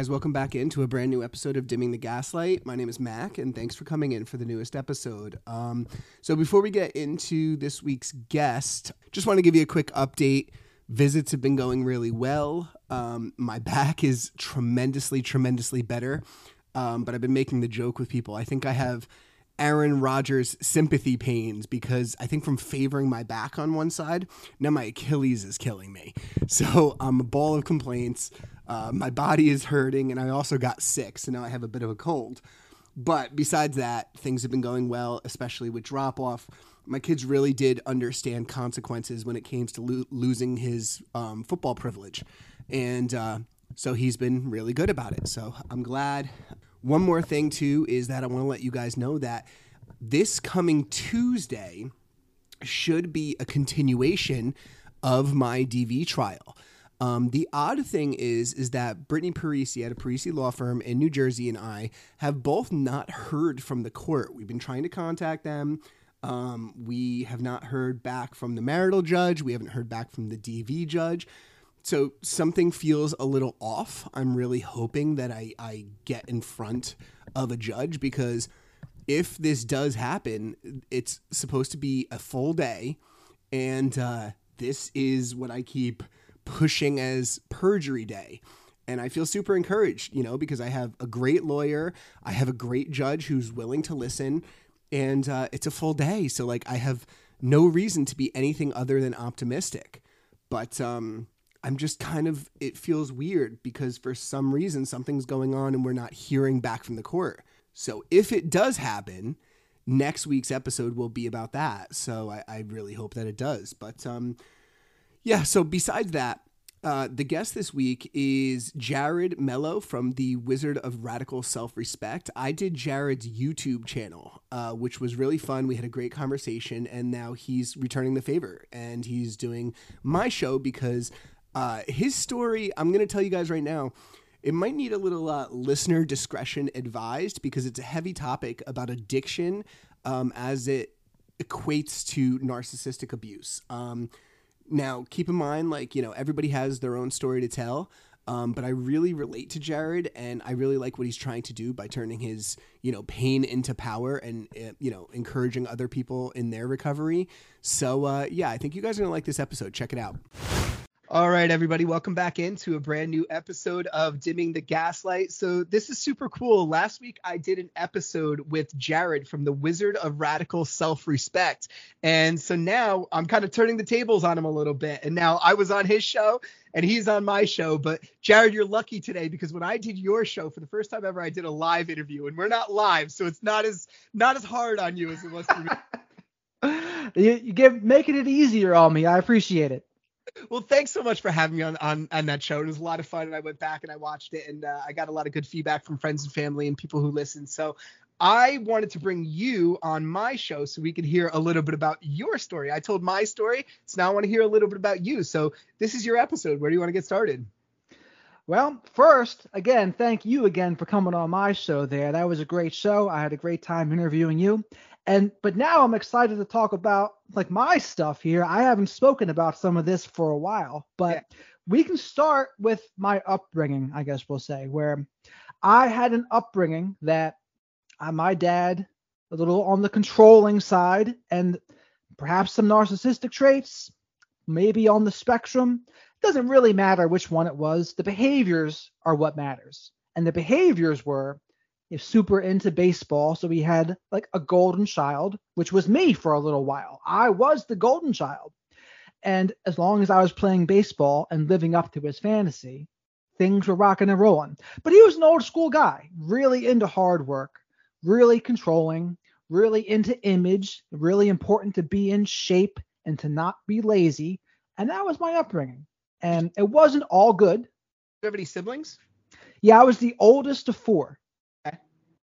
guys, welcome back into a brand new episode of Dimming the Gaslight. My name is Mac, and thanks for coming in for the newest episode. Um, so, before we get into this week's guest, just want to give you a quick update. Visits have been going really well. Um, my back is tremendously, tremendously better. Um, but I've been making the joke with people. I think I have Aaron Rodgers sympathy pains because I think from favoring my back on one side, now my Achilles is killing me. So I'm a ball of complaints. Uh, my body is hurting, and I also got sick, so now I have a bit of a cold. But besides that, things have been going well, especially with drop off. My kids really did understand consequences when it came to lo- losing his um, football privilege. And uh, so he's been really good about it. So I'm glad. One more thing, too, is that I want to let you guys know that this coming Tuesday should be a continuation of my DV trial. Um, the odd thing is, is that Brittany Parisi at a Parisi law firm in New Jersey and I have both not heard from the court. We've been trying to contact them. Um, we have not heard back from the marital judge. We haven't heard back from the DV judge. So something feels a little off. I'm really hoping that I, I get in front of a judge because if this does happen, it's supposed to be a full day. And uh, this is what I keep pushing as perjury day. And I feel super encouraged, you know, because I have a great lawyer, I have a great judge who's willing to listen, and uh, it's a full day. So, like, I have no reason to be anything other than optimistic. But um, I'm just kind of, it feels weird because for some reason something's going on and we're not hearing back from the court. So, if it does happen, next week's episode will be about that. So, I, I really hope that it does. But, um, yeah, so besides that, uh, the guest this week is Jared Mello from the Wizard of Radical Self Respect. I did Jared's YouTube channel, uh, which was really fun. We had a great conversation, and now he's returning the favor and he's doing my show because uh, his story, I'm going to tell you guys right now, it might need a little uh, listener discretion advised because it's a heavy topic about addiction um, as it equates to narcissistic abuse. Um, now, keep in mind, like, you know, everybody has their own story to tell. Um, but I really relate to Jared, and I really like what he's trying to do by turning his, you know, pain into power and, uh, you know, encouraging other people in their recovery. So, uh, yeah, I think you guys are to like this episode. Check it out. All right, everybody, welcome back into a brand new episode of Dimming the Gaslight. So, this is super cool. Last week, I did an episode with Jared from the Wizard of Radical Self Respect. And so now I'm kind of turning the tables on him a little bit. And now I was on his show and he's on my show. But, Jared, you're lucky today because when I did your show for the first time ever, I did a live interview and we're not live. So, it's not as not as hard on you as it was for me. you, you give making it easier on me. I appreciate it well, thanks so much for having me on, on on that show. It was a lot of fun, and I went back and I watched it, and uh, I got a lot of good feedback from friends and family and people who listen. So I wanted to bring you on my show so we could hear a little bit about your story. I told my story, so now I want to hear a little bit about you. So this is your episode. Where do you want to get started? Well, first, again, thank you again for coming on my show there. That was a great show. I had a great time interviewing you. And but now I'm excited to talk about like my stuff here. I haven't spoken about some of this for a while, but yeah. we can start with my upbringing, I guess we'll say, where I had an upbringing that uh, my dad a little on the controlling side and perhaps some narcissistic traits, maybe on the spectrum. It doesn't really matter which one it was. The behaviors are what matters. And the behaviors were is super into baseball. So he had like a golden child, which was me for a little while. I was the golden child. And as long as I was playing baseball and living up to his fantasy, things were rocking and rolling. But he was an old school guy, really into hard work, really controlling, really into image, really important to be in shape and to not be lazy. And that was my upbringing. And it wasn't all good. Do you have any siblings? Yeah, I was the oldest of four.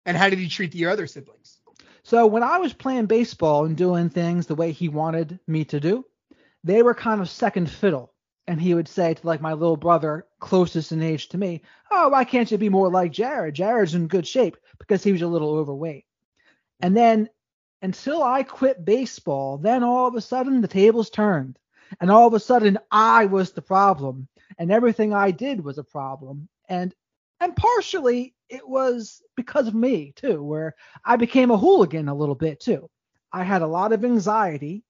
And how did he treat your other siblings? So when I was playing baseball and doing things the way he wanted me to do, they were kind of second fiddle. And he would say to like my little brother, closest in age to me, "Oh, why can't you be more like Jared? Jared's in good shape because he was a little overweight." And then until I quit baseball, then all of a sudden the tables turned. And all of a sudden I was the problem and everything I did was a problem. And and partially it was because of me too, where I became a hooligan a little bit too. I had a lot of anxiety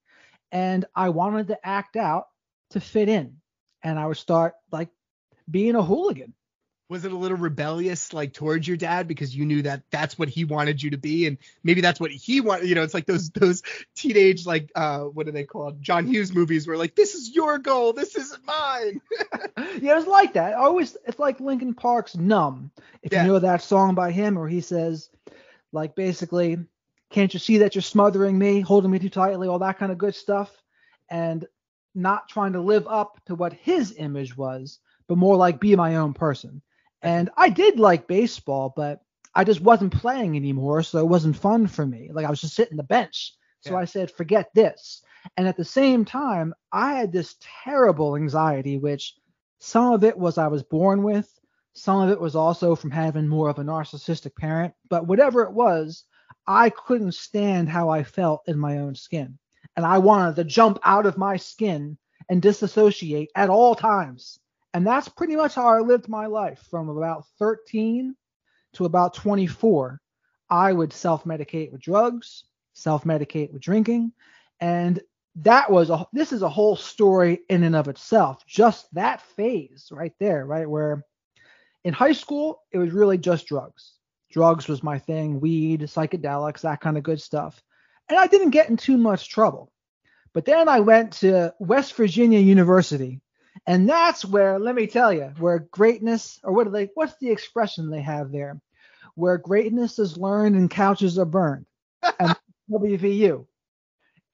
and I wanted to act out to fit in. And I would start like being a hooligan was it a little rebellious like towards your dad because you knew that that's what he wanted you to be and maybe that's what he wanted you know it's like those those teenage like uh what are they called? John hughes movies where like this is your goal. This isn't mine. Yeah it was like that. I always it's like Linkin Park's numb. If yeah. you know that song by him where he says like basically can't you see that you're smothering me holding me too tightly all that kind of good stuff and not trying to live up to what his image was but more like be my own person and I did like baseball, but I just wasn't playing anymore, so it wasn't fun for me. Like I was just sitting on the bench. So yeah. I said, forget this. And at the same time, I had this terrible anxiety, which some of it was I was born with, some of it was also from having more of a narcissistic parent. But whatever it was, I couldn't stand how I felt in my own skin. And I wanted to jump out of my skin and disassociate at all times. And that's pretty much how I lived my life from about 13 to about 24. I would self medicate with drugs, self medicate with drinking. And that was a, this is a whole story in and of itself. Just that phase right there, right? Where in high school, it was really just drugs. Drugs was my thing, weed, psychedelics, that kind of good stuff. And I didn't get in too much trouble. But then I went to West Virginia University and that's where, let me tell you, where greatness, or what they, what's the expression they have there? Where greatness is learned and couches are burned. And WVU.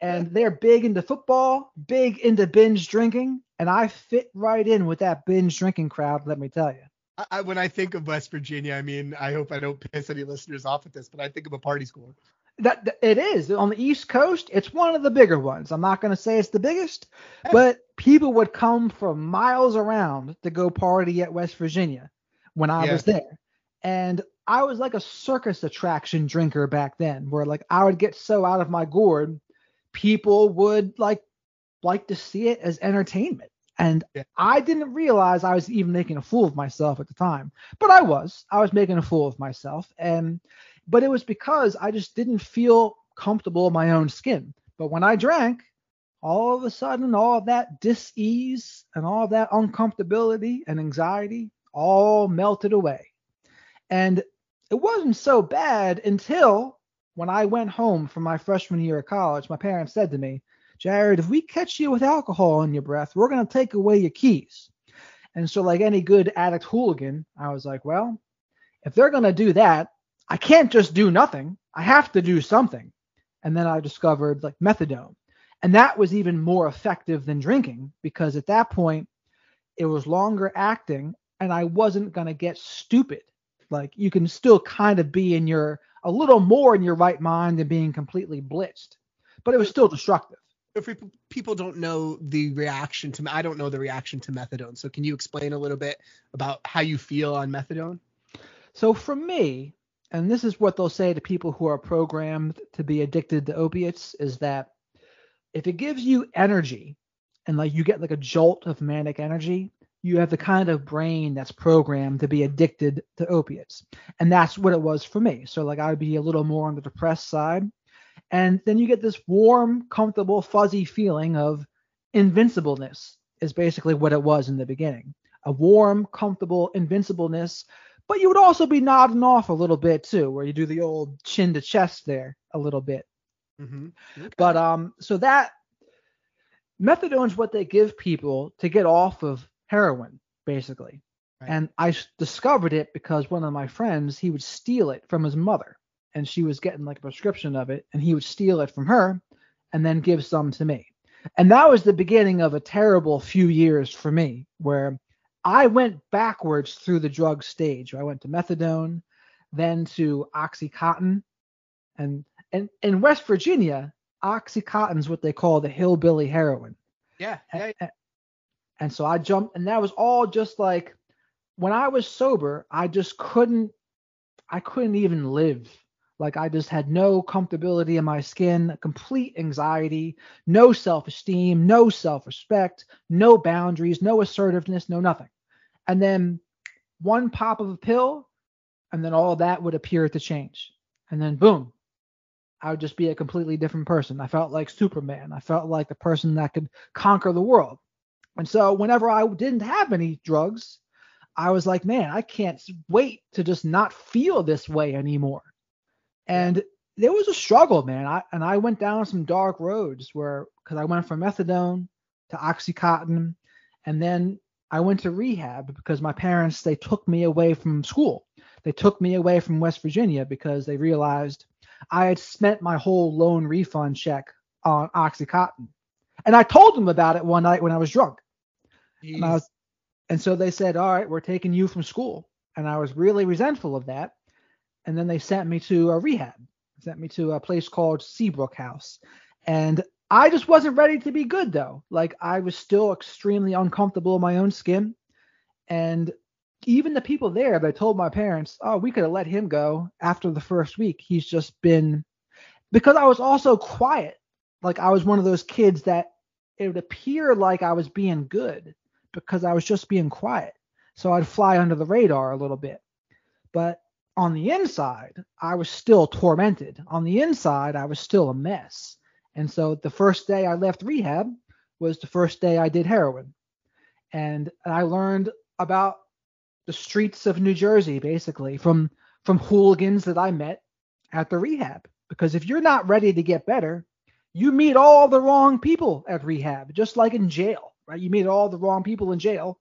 And they're big into football, big into binge drinking. And I fit right in with that binge drinking crowd, let me tell you. I, when I think of West Virginia, I mean, I hope I don't piss any listeners off with this, but I think of a party school. That, that, it is on the East Coast. It's one of the bigger ones. I'm not going to say it's the biggest, but people would come from miles around to go party at West Virginia when I yeah. was there, and I was like a circus attraction drinker back then, where like I would get so out of my gourd, people would like like to see it as entertainment. And yeah. I didn't realize I was even making a fool of myself at the time, but I was. I was making a fool of myself, and but it was because I just didn't feel comfortable in my own skin. But when I drank, all of a sudden, all of that dis-ease and all of that uncomfortability and anxiety all melted away. And it wasn't so bad until when I went home from my freshman year of college, my parents said to me, Jared, if we catch you with alcohol in your breath, we're going to take away your keys. And so, like any good addict hooligan, I was like, well, if they're going to do that, I can't just do nothing. I have to do something. And then I discovered like methadone. And that was even more effective than drinking because at that point it was longer acting and I wasn't going to get stupid. Like you can still kind of be in your a little more in your right mind than being completely blitzed, but it was still destructive. If people don't know the reaction to, I don't know the reaction to methadone. So can you explain a little bit about how you feel on methadone? So for me, and this is what they'll say to people who are programmed to be addicted to opiates is that if it gives you energy and like you get like a jolt of manic energy you have the kind of brain that's programmed to be addicted to opiates. And that's what it was for me. So like i would be a little more on the depressed side. And then you get this warm comfortable fuzzy feeling of invincibleness is basically what it was in the beginning. A warm comfortable invincibleness but you would also be nodding off a little bit too, where you do the old chin to chest there a little bit. Mm-hmm. Okay. But um, so that methadone is what they give people to get off of heroin, basically. Right. And I discovered it because one of my friends he would steal it from his mother, and she was getting like a prescription of it, and he would steal it from her, and then give some to me. And that was the beginning of a terrible few years for me, where I went backwards through the drug stage. I went to methadone, then to Oxycontin, and and in West Virginia, Oxycontin's what they call the hillbilly heroin. Yeah, yeah. And, and so I jumped, and that was all just like when I was sober, I just couldn't, I couldn't even live. Like I just had no comfortability in my skin, complete anxiety, no self-esteem, no self-respect, no boundaries, no assertiveness, no nothing. And then one pop of a pill, and then all that would appear to change. And then boom, I would just be a completely different person. I felt like Superman. I felt like the person that could conquer the world. And so whenever I didn't have any drugs, I was like, man, I can't wait to just not feel this way anymore. And there was a struggle, man. I and I went down some dark roads where because I went from methadone to oxycontin, and then I went to rehab because my parents they took me away from school. They took me away from West Virginia because they realized I had spent my whole loan refund check on oxycontin, and I told them about it one night when I was drunk. And, I was, and so they said, "All right, we're taking you from school," and I was really resentful of that. And then they sent me to a rehab sent me to a place called Seabrook House. And I just wasn't ready to be good though. Like I was still extremely uncomfortable in my own skin. And even the people there, they told my parents, oh, we could have let him go after the first week. He's just been because I was also quiet. Like I was one of those kids that it would appear like I was being good because I was just being quiet. So I'd fly under the radar a little bit. But on the inside, I was still tormented. On the inside, I was still a mess. And so the first day I left rehab was the first day I did heroin. And I learned about the streets of New Jersey basically from from hooligans that I met at the rehab. Because if you're not ready to get better, you meet all the wrong people at rehab, just like in jail, right? You meet all the wrong people in jail.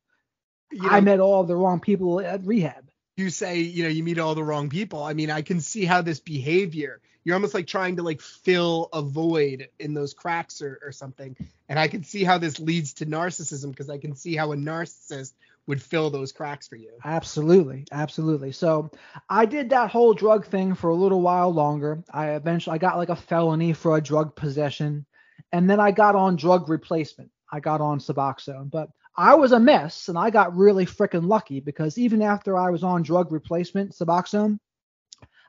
You know, I met all the wrong people at rehab you say, you know, you meet all the wrong people. I mean, I can see how this behavior, you're almost like trying to like fill a void in those cracks or, or something. And I can see how this leads to narcissism because I can see how a narcissist would fill those cracks for you. Absolutely, absolutely. So I did that whole drug thing for a little while longer. I eventually I got like a felony for a drug possession, and then I got on drug replacement. I got on Suboxone, but I was a mess and I got really freaking lucky because even after I was on drug replacement, Suboxone,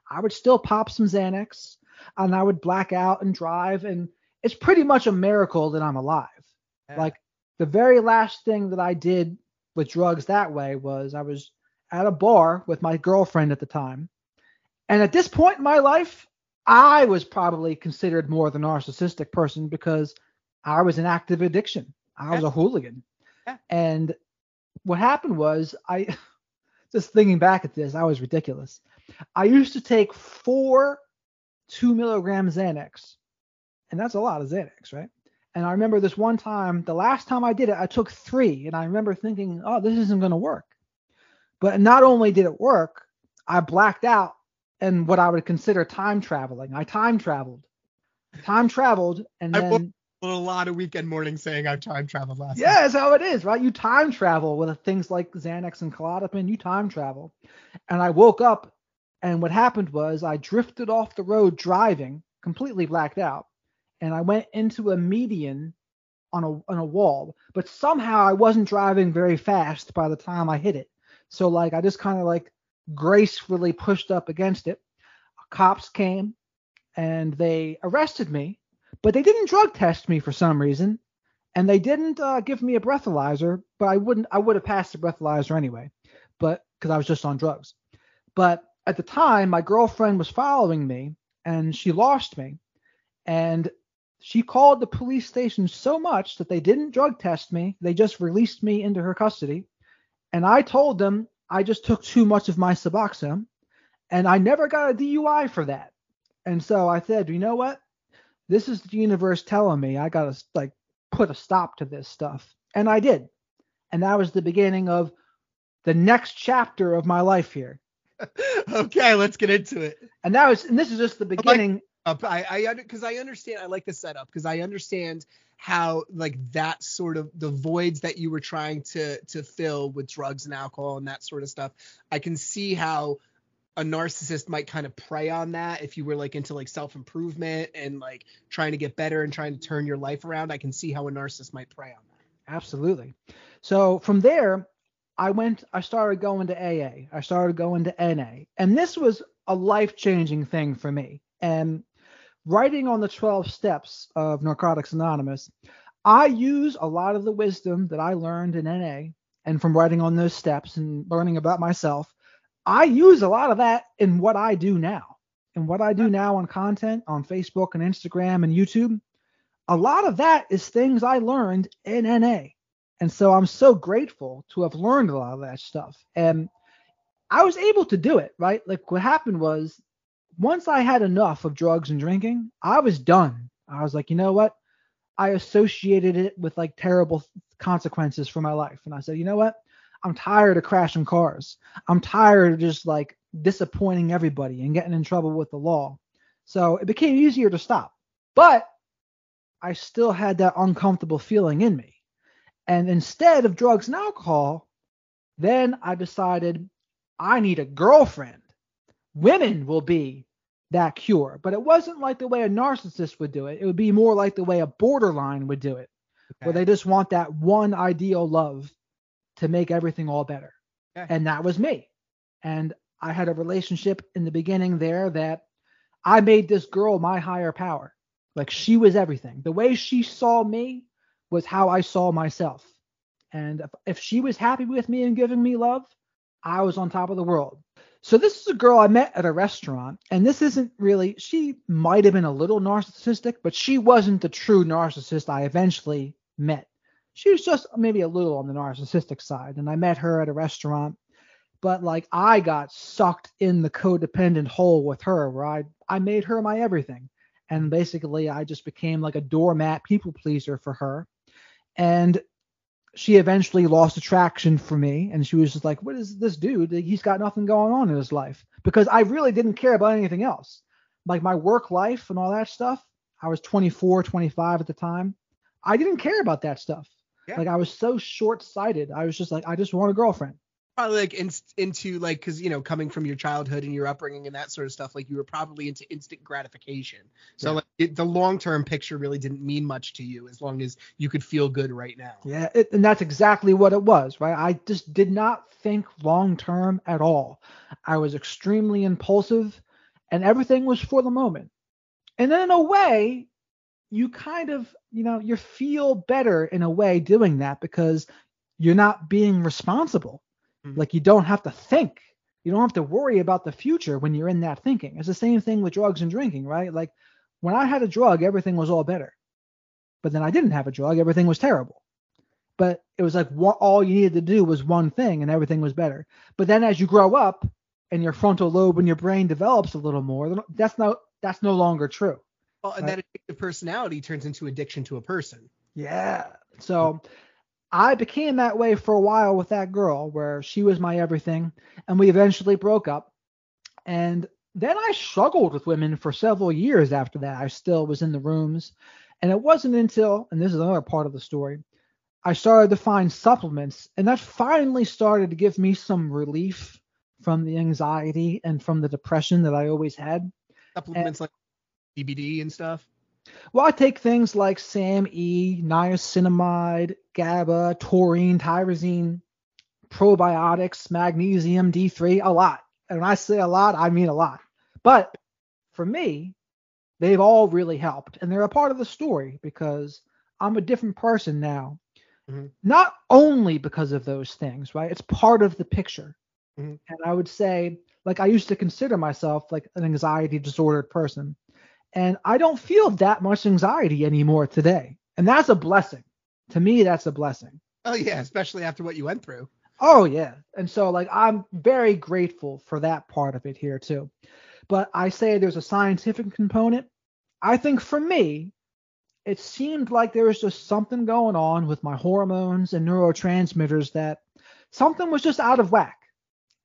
I would still pop some Xanax and I would black out and drive. And it's pretty much a miracle that I'm alive. Yeah. Like the very last thing that I did with drugs that way was I was at a bar with my girlfriend at the time. And at this point in my life, I was probably considered more the narcissistic person because I was in active addiction. I was yeah. a hooligan. And what happened was I just thinking back at this, I was ridiculous. I used to take four two milligram Xanax, and that's a lot of Xanax, right? And I remember this one time, the last time I did it, I took three, and I remember thinking, oh, this isn't going to work. But not only did it work, I blacked out and what I would consider time traveling. I time traveled, time traveled, and then a lot of weekend mornings saying I've time traveled last yeah, night. that's how it is, right? You time travel with things like Xanax and Klonopin. You time travel. And I woke up, and what happened was I drifted off the road driving, completely blacked out, and I went into a median on a on a wall. But somehow I wasn't driving very fast by the time I hit it. So like I just kind of like gracefully pushed up against it. Cops came and they arrested me but they didn't drug test me for some reason, and they didn't uh, give me a breathalyzer. But I wouldn't. I would have passed the breathalyzer anyway, but because I was just on drugs. But at the time, my girlfriend was following me, and she lost me, and she called the police station so much that they didn't drug test me. They just released me into her custody. And I told them I just took too much of my Suboxone and I never got a DUI for that. And so I said, you know what? this is the universe telling me I gotta like put a stop to this stuff, and I did, and that was the beginning of the next chapter of my life here. okay, let's get into it. And that was, and this is just the beginning. I, I, because I, I understand. I like the setup because I understand how like that sort of the voids that you were trying to to fill with drugs and alcohol and that sort of stuff. I can see how a narcissist might kind of prey on that if you were like into like self improvement and like trying to get better and trying to turn your life around i can see how a narcissist might prey on that absolutely so from there i went i started going to aa i started going to na and this was a life changing thing for me and writing on the 12 steps of narcotics anonymous i use a lot of the wisdom that i learned in na and from writing on those steps and learning about myself, I use a lot of that in what I do now. And what I do now on content on Facebook and Instagram and YouTube, a lot of that is things I learned in NA. And so I'm so grateful to have learned a lot of that stuff. And I was able to do it, right? Like what happened was once I had enough of drugs and drinking, I was done. I was like, you know what? I associated it with like terrible consequences for my life. And I said, you know what? I'm tired of crashing cars. I'm tired of just like disappointing everybody and getting in trouble with the law. So it became easier to stop. But I still had that uncomfortable feeling in me. And instead of drugs and alcohol, then I decided I need a girlfriend. Women will be that cure. But it wasn't like the way a narcissist would do it. It would be more like the way a borderline would do it, okay. where they just want that one ideal love to make everything all better. Okay. And that was me. And I had a relationship in the beginning there that I made this girl my higher power. Like she was everything. The way she saw me was how I saw myself. And if, if she was happy with me and giving me love, I was on top of the world. So this is a girl I met at a restaurant, and this isn't really. She might have been a little narcissistic, but she wasn't the true narcissist I eventually met. She was just maybe a little on the narcissistic side, and I met her at a restaurant. But like I got sucked in the codependent hole with her, where I I made her my everything, and basically I just became like a doormat people pleaser for her. And she eventually lost attraction for me. And she was just like what is this dude? He's got nothing going on in his life. Because i really didn't care about anything else. Like my work life and all that stuff i was 24 25 at the time. I didn't care about that stuff. Yeah. like i was so short-sighted. I was just like i just want a girlfriend probably like in, into like because you know coming from your childhood and your upbringing and that sort of stuff like you were probably into instant gratification. So yeah. like it, the long term picture really didn't mean much to you as long as you could feel good right now. Yeah it, and that's exactly what it was right? I just did not think long term at all. I was extremely impulsive and everything was for the moment. And then in a way you kind of you know you feel better in a way doing that because you're not being responsible Mm-hmm. Like you don't have to think. You don't have to worry about the future when you're in that thinking. It's the same thing with drugs and drinking, right? Like when I had a drug, everything was all better. But then I didn't have a drug, everything was terrible. But it was like what, all you needed to do was one thing and everything was better. But then as you grow up and your frontal lobe and your brain develops a little more, that's no that's no longer true. Well, and right? that addictive personality turns into addiction to a person. Yeah. So I became that way for a while with that girl where she was my everything and we eventually broke up. And then I struggled with women for several years after that. I still was in the rooms. And it wasn't until, and this is another part of the story, I started to find supplements. And that finally started to give me some relief from the anxiety and from the depression that I always had. Supplements and, like CBD and stuff? Well, I take things like SAMe, niacinamide, GABA, taurine, tyrosine, probiotics, magnesium, D3, a lot. And when I say a lot, I mean a lot. But for me, they've all really helped. And they're a part of the story because I'm a different person now. Mm-hmm. Not only because of those things, right? It's part of the picture. Mm-hmm. And I would say, like, I used to consider myself like an anxiety disordered person. And I don't feel that much anxiety anymore today. And that's a blessing. To me, that's a blessing. Oh, yeah, especially after what you went through. Oh, yeah. And so, like, I'm very grateful for that part of it here, too. But I say there's a scientific component. I think for me, it seemed like there was just something going on with my hormones and neurotransmitters that something was just out of whack.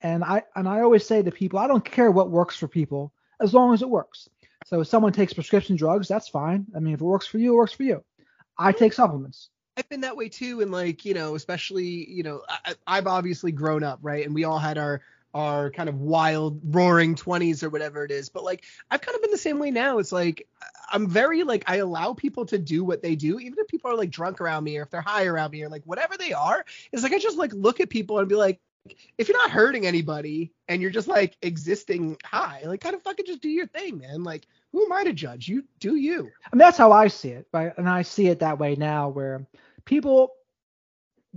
And I and I always say to people, I don't care what works for people as long as it works. So if someone takes prescription drugs, that's fine. I mean, if it works for you, it works for you. I take supplements. I've been that way too, and like you know, especially you know, I, have obviously grown up, right? And we all had our our kind of wild, roaring twenties or whatever it is. But like, I've kind of been the same way now. It's like I'm very like I allow people to do what they do, even if people are like drunk around me or if they're high around me or like whatever they are. It's like I just like look at people and be like, if you're not hurting anybody and you're just like existing high, like kind of fucking just do your thing, man. Like who am I to judge? You do you. I mean that's how I see it, right? And I see it that way now where people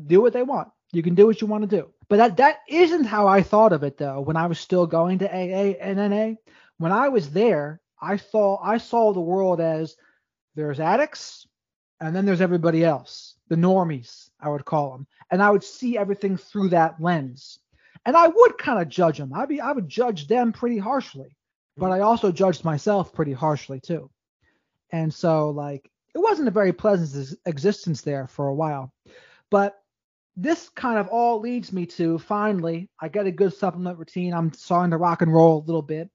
do what they want. You can do what you want to do. But that that isn't how I thought of it though. When I was still going to AA and NA, when I was there, I saw I saw the world as there's addicts, and then there's everybody else, the normies, I would call them, and I would see everything through that lens. And I would kind of judge them. I'd be I would judge them pretty harshly, but I also judged myself pretty harshly too. And so like it wasn't a very pleasant existence there for a while. But this kind of all leads me to finally, I get a good supplement routine. I'm starting to rock and roll a little bit,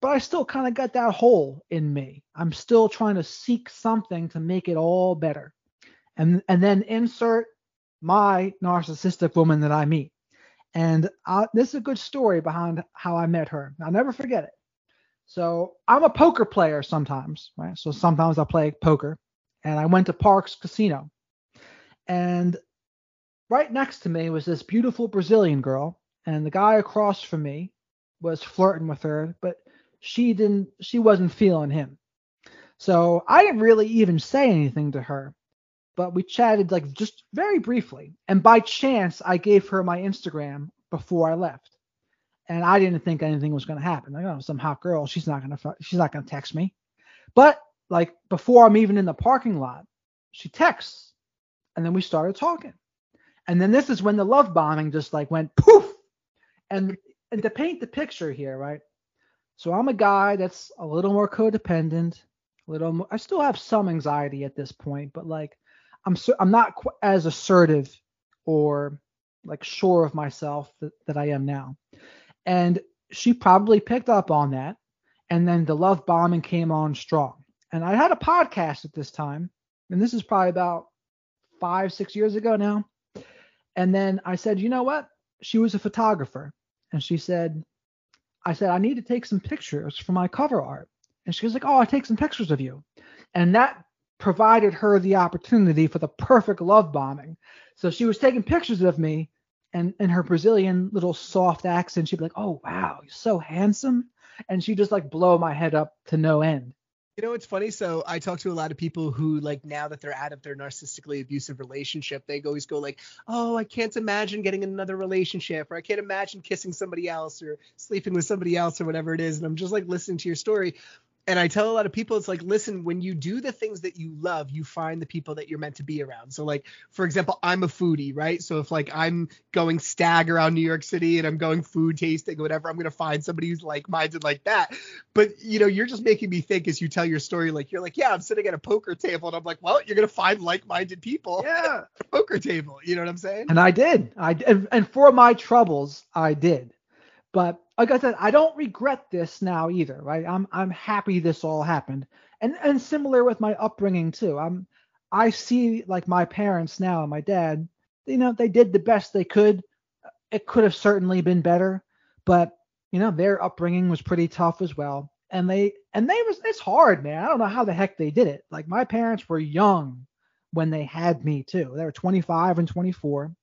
but I still kind of got that hole in me. I'm still trying to seek something to make it all better. And and then insert my narcissistic woman that I meet. And uh, this is a good story behind how I met her. I'll never forget it. So I'm a poker player sometimes, right? So sometimes I play poker, and I went to Parx Casino, and right next to me was this beautiful Brazilian girl, and the guy across from me was flirting with her, but she didn't she wasn't feeling him. So I didn't really even say anything to her, but we chatted like just very briefly. And by chance, I gave her my Instagram before I left. And I didn't think anything was going to happen. Like, oh, some hot girl, she's not to she's not to text me. But like before I'm even in the parking lot, she texts and then we started talking. And then this is when the love bombing just like went poof. And and to paint the picture here, right? So I'm a guy that's a little more codependent, a little more, I still have some anxiety at this point, but like I'm I'm not qu- as assertive or like sure of myself that, that I am now. And she probably picked up on that. And then the love bombing came on strong. And I had a podcast at this time, and this is probably about five, six years ago now. And then I said, you know what? She was a photographer. And she said, I said, I need to take some pictures for my cover art. And she was like, Oh, I take some pictures of you. And that provided her the opportunity for the perfect love bombing. So she was taking pictures of me and in her Brazilian little soft accent, she'd be like, Oh wow, you're so handsome. And she'd just like blow my head up to no end. You know, it's funny. So I talk to a lot of people who like now that they're out of their narcissistically abusive relationship, they always go like, "Oh, I can't imagine getting another relationship, or I can't imagine kissing somebody else, or sleeping with somebody else, or whatever it is." And I'm just like listening to your story, and I tell a lot of people, it's like, listen, when you do the things that you love, you find the people that you're meant to be around. So, like, for example, I'm a foodie, right? So, if like I'm going stag around New York City and I'm going food tasting or whatever, I'm going to find somebody who's like minded like that. But, you know, you're just making me think as you tell your story, like, you're like, yeah, I'm sitting at a poker table. And I'm like, well, you're going to find like minded people yeah. poker table. You know what I'm saying? And I did. I did. And for my troubles, I did. But like I said, I don't regret this now either, right? I'm I'm happy this all happened. And and similar with my upbringing too. I'm I see like my parents now and my dad, you know, they did the best they could. It could have certainly been better, but you know, their upbringing was pretty tough as well. And they and they was it's hard, man. I don't know how the heck they did it. Like my parents were young when they had me too. They were 25 and 24.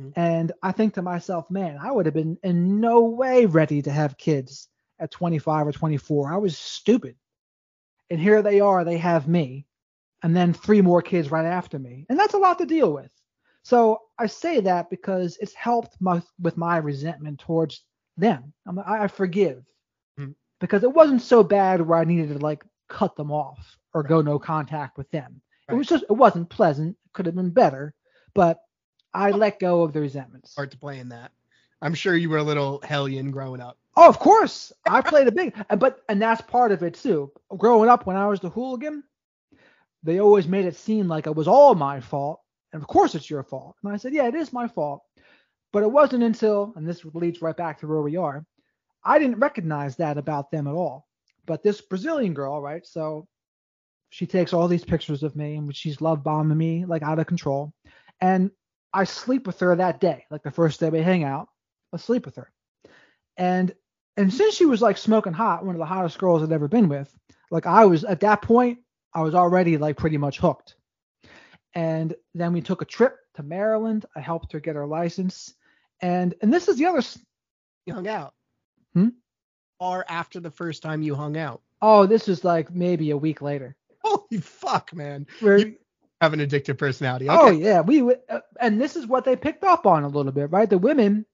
Mm-hmm. And I think to myself, man, I would have been in no way ready to have kids at 25 or 24. I was stupid. And here they are, they have me, and then three more kids right after me. And that's a lot to deal with. So I say that because it's helped my, with my resentment towards them. I'm, I forgive mm-hmm. because it wasn't so bad where I needed to like cut them off or right. go no contact with them. Right. It was just, it wasn't pleasant. It could have been better, but I let go of the resentments. Part to play in that. I'm sure you were a little hellion growing up. Oh, of course. I played a big, but and that's part of it too. Growing up, when I was the hooligan, they always made it seem like it was all my fault, and of course it's your fault. And I said, yeah, it is my fault. But it wasn't until, and this leads right back to where we are, I didn't recognize that about them at all. But this Brazilian girl, right? So she takes all these pictures of me, and she's love bombing me like out of control. And I sleep with her that day, like the first day we hang out. I sleep with her, and and since she was like smoking hot, one of the hottest girls I'd ever been with, like I was at that point, I was already like pretty much hooked. And then we took a trip to Maryland. I helped her get her license, and and this is the other. You hung out. Hmm. Or after the first time you hung out. Oh, this is like maybe a week later. Holy fuck, man! Where, you, have an addictive personality. Oh yeah, we uh, and this is what they picked up on a little bit, right? The women,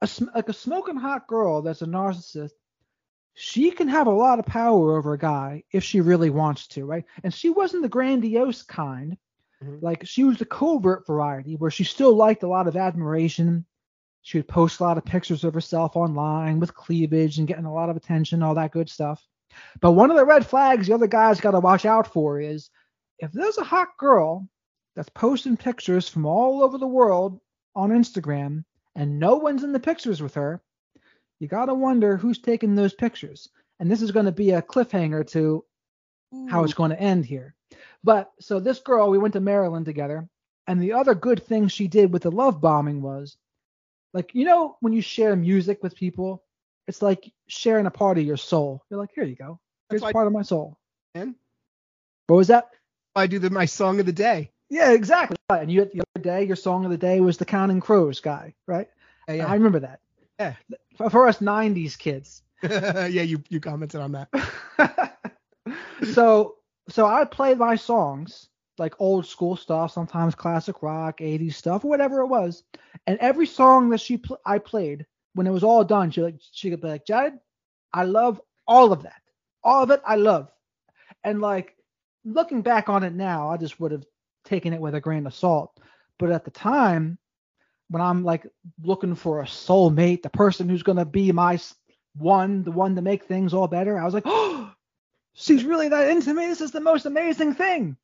a sm- like a smoking hot girl that's a narcissist, she can have a lot of power over a guy if she really wants to, right? And she wasn't the grandiose kind. Mhm. Like she was the covert variety where she still liked a lot of admiration. She would post a lot of pictures of herself online with cleavage and getting a lot of attention, all that good stuff. But one of the red flags the other guys got to watch out for is if there's a hot girl that's posting pictures from all over the world on Instagram and no one's in the pictures with her, you got to wonder who's taking those pictures. And this is going to be a cliffhanger to how it's going to end here. But so this girl, we went to Maryland together, and the other good thing she did with the love bombing was like, you know, when you share music with people, it's like sharing a part of your soul. You're like, here you go. Here's That's part of my soul. Man. What was that? I do the my song of the day. Yeah, exactly. And you the other day, your song of the day was the Counting Crows guy, right? Yeah, I remember that. Yeah. For, for us '90s kids. yeah. yeah, you you commented on that. so so I played my songs like old school stuff, sometimes classic rock, 80s stuff, whatever it was. And every song that she pl- I played, when it was all done, she like she could be like, Jared, I love all of that, all of it, I love. And like looking back on it now, I just would have taken it with a grain of salt. But at the time, when I'm like looking for a soulmate, the person who's gonna be my one, the one to make things all better, I was like, oh, she's really that into me. This is the most amazing thing.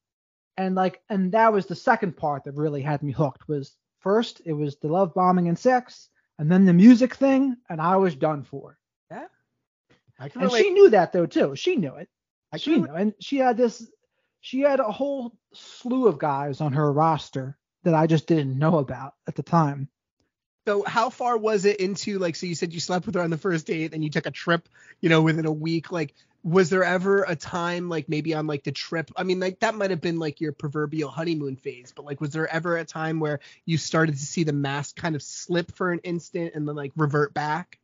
And like, and that was the second part that really had me hooked. Was first it was the love bombing and sex, and then the music thing, and I was done for. Yeah, I can And relate. she knew that though too. She knew it. I She knew, and she had this. She had a whole slew of guys on her roster that I just didn't know about at the time. So how far was it into like so you said you slept with her on the first date and you took a trip, you know, within a week like was there ever a time like maybe on like the trip I mean like that might have been like your proverbial honeymoon phase but like was there ever a time where you started to see the mask kind of slip for an instant and then like revert back?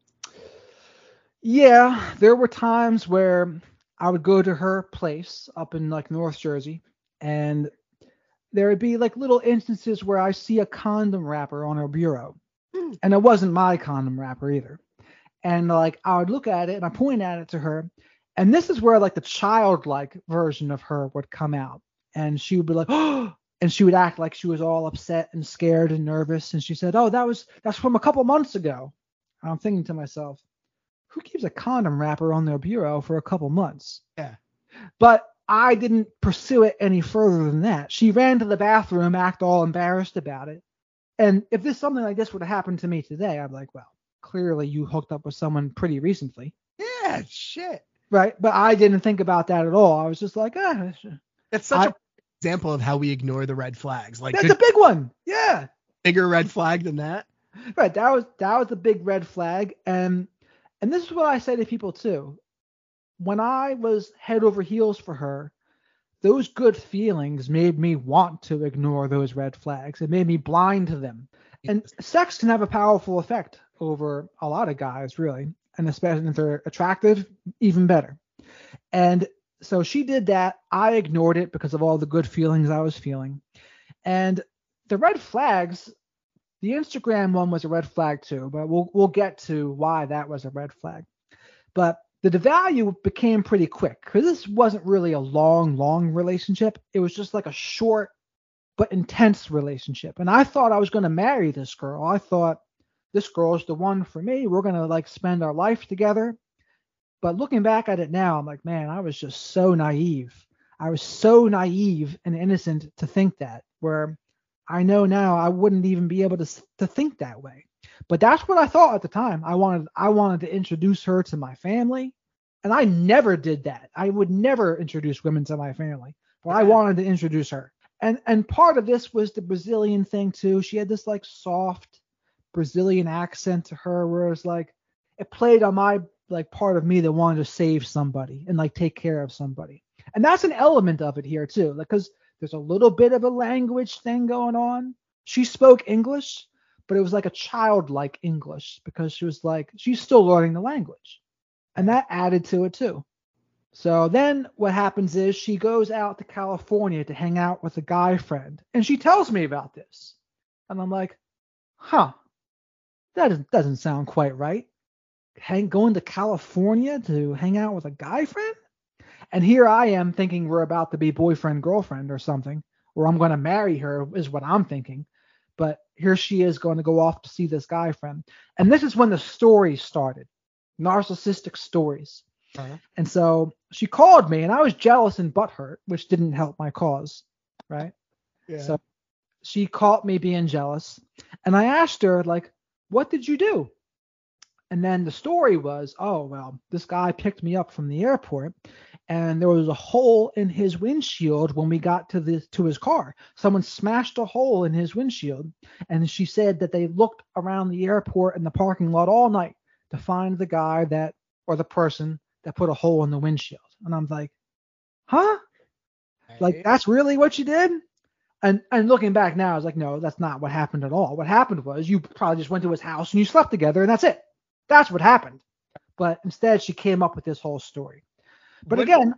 Yeah, there were times where I would go to her place up in like North Jersey, and there would be like little instances where I see a condom wrapper on her bureau, Hmm. and it wasn't my condom wrapper either. And like I would look at it and I point at it to her, and this is where like the childlike version of her would come out, and she would be like, oh, and she would act like she was all upset and scared and nervous, and she said, oh, that was that's from a couple months ago. And I'm thinking to myself who keeps a condom wrapper on their bureau for a couple months? Yeah. But I didn't pursue it any further than that. She ran to the bathroom, act all embarrassed about it. And if this something like this would have happened to me today, I'm like, well, clearly you hooked up with someone pretty recently, Yeah, shit. right? But I didn't think about that at all. I was just like, ah, That's such I- a example of how we ignore the red flags. Like that's a big one. Yeah. bigger red flag than that. Right. That was that was a big red flag. And and this is what I say to people too. When I was head over heels for her, those good feelings made me want to ignore those red flags. It made me blind to them. And sex can have a powerful effect over a lot of guys, really. And especially if they're attractive, even better. And so she did that. I ignored it because of all the good feelings I was feeling. And the red flags, the Instagram one was a red flag too, but we'll we'll get to why that was a red flag. But the devalue became pretty quick because this wasn't really a long, long relationship. It was just like a short but intense relationship. And I thought I was going to marry this girl. I thought this girl is the one for me. We're going to like spend our life together. But looking back at it now, I'm like, man, I was just so naive. I was so naive and innocent to think that, where I know now I wouldn't even be able to to think that way. But that's what I thought at the time. I wanted I wanted to introduce her to my family, and I never did that. I would never introduce women to my family, but I wanted to introduce her. And and part of this was the Brazilian thing too. She had this like soft Brazilian accent to her, where it's like it played on my like part of me that wanted to save somebody and like take care of somebody. And that's an element of it here too, because there's a little bit of a language thing going on. She spoke English, but it was like a childlike English because she was like she's still learning the language. And that added to it too. So then what happens is she goes out to California to hang out with a guy friend, and she tells me about this. And I'm like, huh, that doesn't, doesn't sound quite right. Hang, going to California to hang out with a guy friend? And here I am thinking we're about to be boyfriend, girlfriend or something, or I'm going to marry her, is what I'm thinking. But here she is going to go off to see this guy friend. And this is when the story started narcissistic stories. Uh-huh. And so she called me, and I was jealous and butthurt, which didn't help my cause, right? Yeah. So she caught me being jealous, and I asked her like, "What did you do?" And then the story was, "Oh well, this guy picked me up from the airport, and there was a hole in his windshield when we got to the to his car. Someone smashed a hole in his windshield, and she said that they looked around the airport and the parking lot all night to find the guy that or the person that put a hole in the windshield." And I'm like, "Huh? Like that's really what you did?" And and looking back now, I was like, "No, that's not what happened at all. What happened was you probably just went to his house and you slept together, and that's it. That's what happened." But instead, she came up with this whole story. But What- again,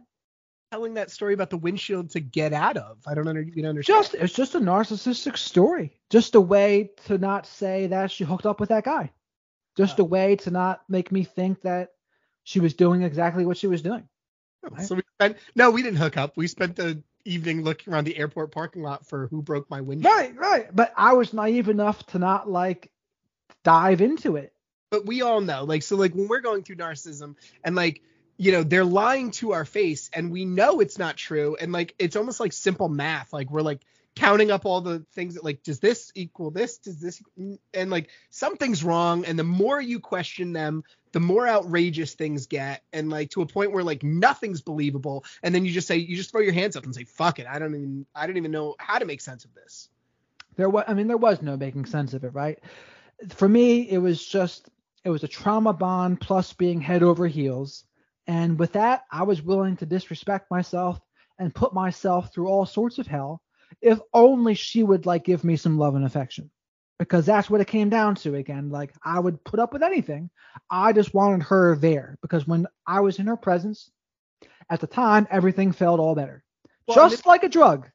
telling that story about the windshield to get out of. I don't under, you understand. just it's just a narcissistic story. Just a way to not say that she hooked up with that guy. Just a way to not make me think that she was doing exactly what she was doing. Oh, so we spent no, we didn't hook up. We spent the evening looking around the airport parking lot for who broke my windshield. Right, right. But I was naive enough to not like dive into it. But we all know, like, so like when we're going through narcissism and like, you know, they're lying to our face and we know it's not true. And like it's almost like simple math. Like we're like counting up all the things that like, does this equal this? Does this and like something's wrong. And the more you question them, the more outrageous things get. And like to a point where like nothing's believable. And then you just say, you just throw your hands up and say, fuck it. I don't even I don't even know how to make sense of this. There was, I mean, there was no making sense of it, right? For me, it was just, it was a trauma bond plus being head over heels. And with that, I was willing to disrespect myself and put myself through all sorts of hell if only she would like give me some love and affection. Because that's what it came down to again. Like I would put up with anything. I just wanted her there because when I was in her presence, at the time, everything felt all better. Well, just and like a drug.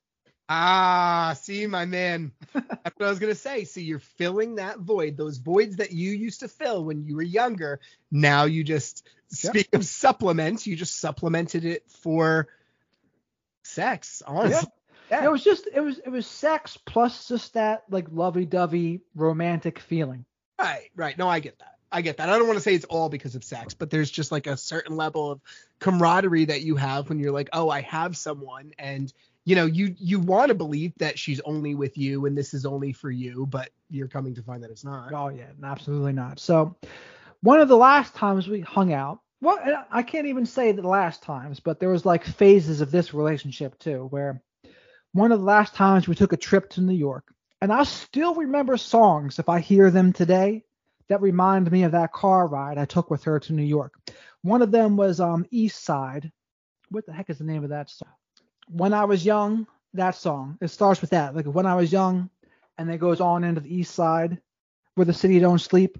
Ah, see, my man. That's what I was gonna say. See, you're filling that void, those voids that you used to fill when you were younger. Now you just Yep. speak of supplements, you just supplemented it for sex, honestly. Yeah. It was just it was it was sex plus just that like lovey-dovey romantic feeling. Right, right. No, I get that. I get that. I don't want to say it's all because of sex, but there's just like a certain level of camaraderie that you have when you're like, oh, I have someone, and you know, you you want to believe that she's only with you and this is only for you, but you're coming to find that it's not. Oh yeah, absolutely not. So one of the last times we hung out, well, I can't even say the last times, but there was like phases of this relationship too, where one of the last times we took a trip to New York, and I still remember songs if I hear them today that remind me of that car ride I took with her to New York. One of them was um East Side. What the heck is the name of that song? When I was young, that song. It starts with that. Like when I was young, and then goes on into the East Side, where the city don't sleep.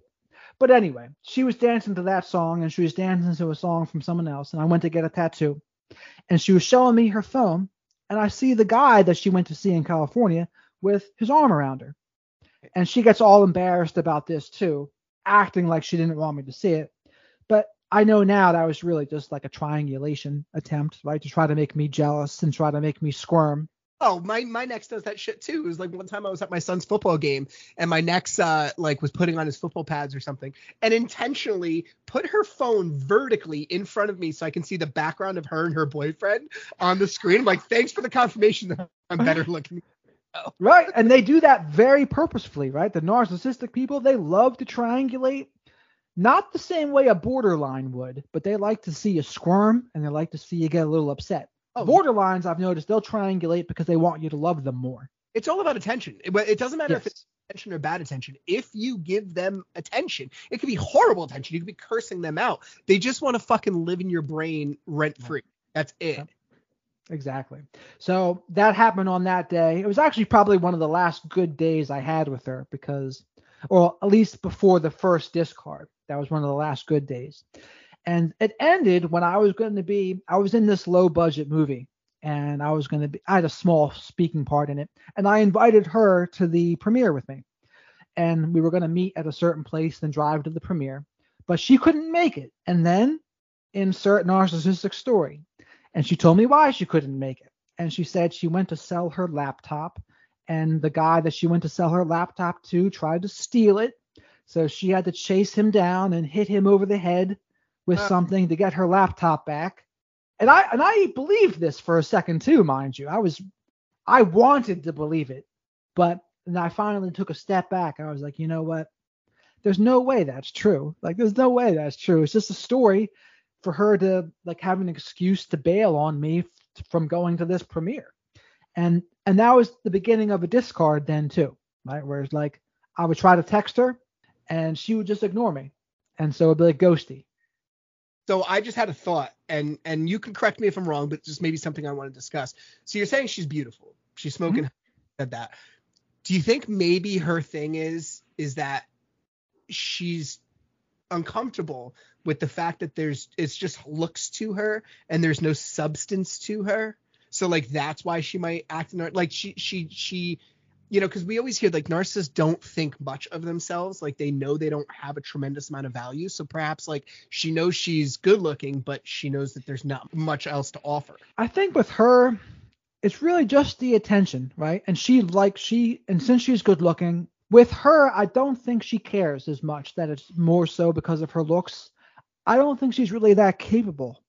But anyway, she was dancing to that song, and she was dancing to a song from someone else, and I went to get a tattoo, and she was showing me her phone, and I see the guy that she went to see in California with his arm around her, and she gets all embarrassed about this too, acting like she didn't want me to see it. But I know now that was really just like a triangulation attempt, right, to try to make me jealous and try to make me squirm. Oh, my my next does that shit too. It was like one time I was at my son's football game and my next uh like was putting on his football pads or something and intentionally put her phone vertically in front of me so I can see the background of her and her boyfriend on the screen. I'm like, thanks for the confirmation that I'm better looking. Right. And they do that very purposefully, right? The narcissistic people, they love to triangulate, not the same way a borderline would, but they like to see you squirm and they like to see you get a little upset. Oh, Borderlines, I've noticed, they'll triangulate because they want you to love them more. it's all about attention. It, it doesn't matter if it's attention or bad attention. If you give them attention, it could be horrible attention. You could be cursing them out. They just want to fucking live in your brain rent free. That's it. Exactly. So that happened on that day. It was actually probably one of the last good days I had with her because, or at least before the first discard, that was one of the last good days. And it ended when I was going to be, I was in this low budget movie and I was going to be, I had a small speaking part in it. And I invited her to the premiere with me. And we were going to meet at a certain place, then drive to the premiere. But she couldn't make it. And then insert narcissistic story. And she told me why she couldn't make it. And she said she went to sell her laptop, and the guy that she went to sell her laptop to tried to steal it. So she had to chase him down and hit him over the head with Uh. something to get her laptop back. And I and I believed this for a second too, mind you. I was I wanted to believe it, but then I finally took a step back. I was like, you know what? There's no way that's true. Like, there's no way that's true. It's just a story for her to like have an excuse to bail on me f- from going to this premiere. And and that was the beginning of a discard then too, right? Whereas like I would try to text her and she would just ignore me. And so it'd be like ghosty. So I just had a thought, and and you can correct me if I'm wrong, but just maybe something I want to discuss. So you're saying she's beautiful. She's mm-hmm. smoking. Said that. Do you think maybe her thing is is that she's uncomfortable with the fact that there's it's just looks to her and there's no substance to her? So like that's why she might act in her, like she she she you know because we always hear like narcissists don't think much of themselves like they know they don't have a tremendous amount of value so perhaps like she knows she's good looking but she knows that there's not much else to offer I think with her, it's really just the attention, right? And she like she and since she's good looking, with her, I don't think she cares as much that it's more so because of her looks. I don't think she's really that capable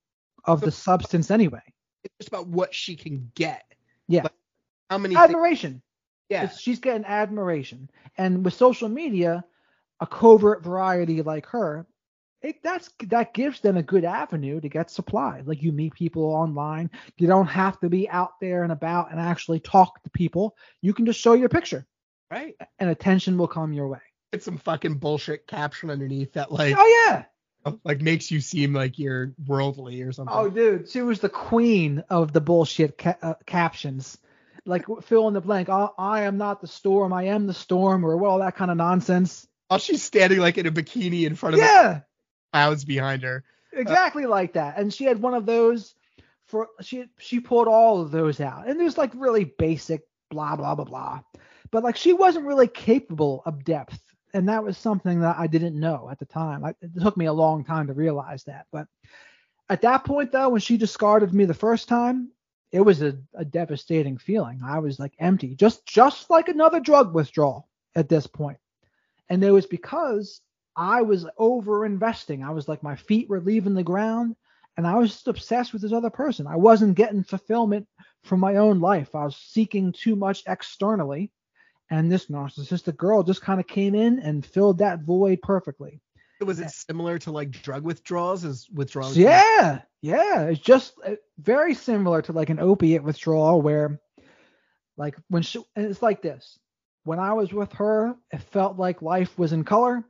of the substance anyway. it's just about what she can get Yeah. Like, how many things, Admiration. Yeah It's, she's getting admiration. And with social media, a covert variety like her, it, that's that gives them a good avenue to get supply. Like you meet people online, you don't have to be out there and about and actually talk to people. You can just show your picture, right and attention will come your way. it's some fucking bullshit caption underneath that like Oh yeah. like makes you seem like you're worldly or something Oh dude, she was the queen of the bullshit ca- uh, captions. Like fill in the blank. I, I am not the storm. I am the storm, or well, that kind of nonsense. while she's standing like in a bikini in front of Yeah. clouds behind her uh, exactly like that and she had one of those for she she pulled all of those out and there's like really basic blah blah blah blah but like she wasn't really capable of depth and that was something that i didn't know at the time I, it took me a long time to realize that but at that point though when she discarded me the first time it was a, a devastating feeling i was like empty just just like another drug withdrawal at this point. and it was because I was over investing. I was like, my feet were leaving the ground, and I was just obsessed with this other person. I wasn't getting fulfillment from my own life. I was seeking too much externally, and this narcissistic girl just kind of came in and filled that void perfectly. Was it similar to like drug withdrawals as withdrawals yeah, yeah, it's just uh, very similar to like an opiate withdrawal where, like, when she, it's like this. When I was with her, it felt like life was in color,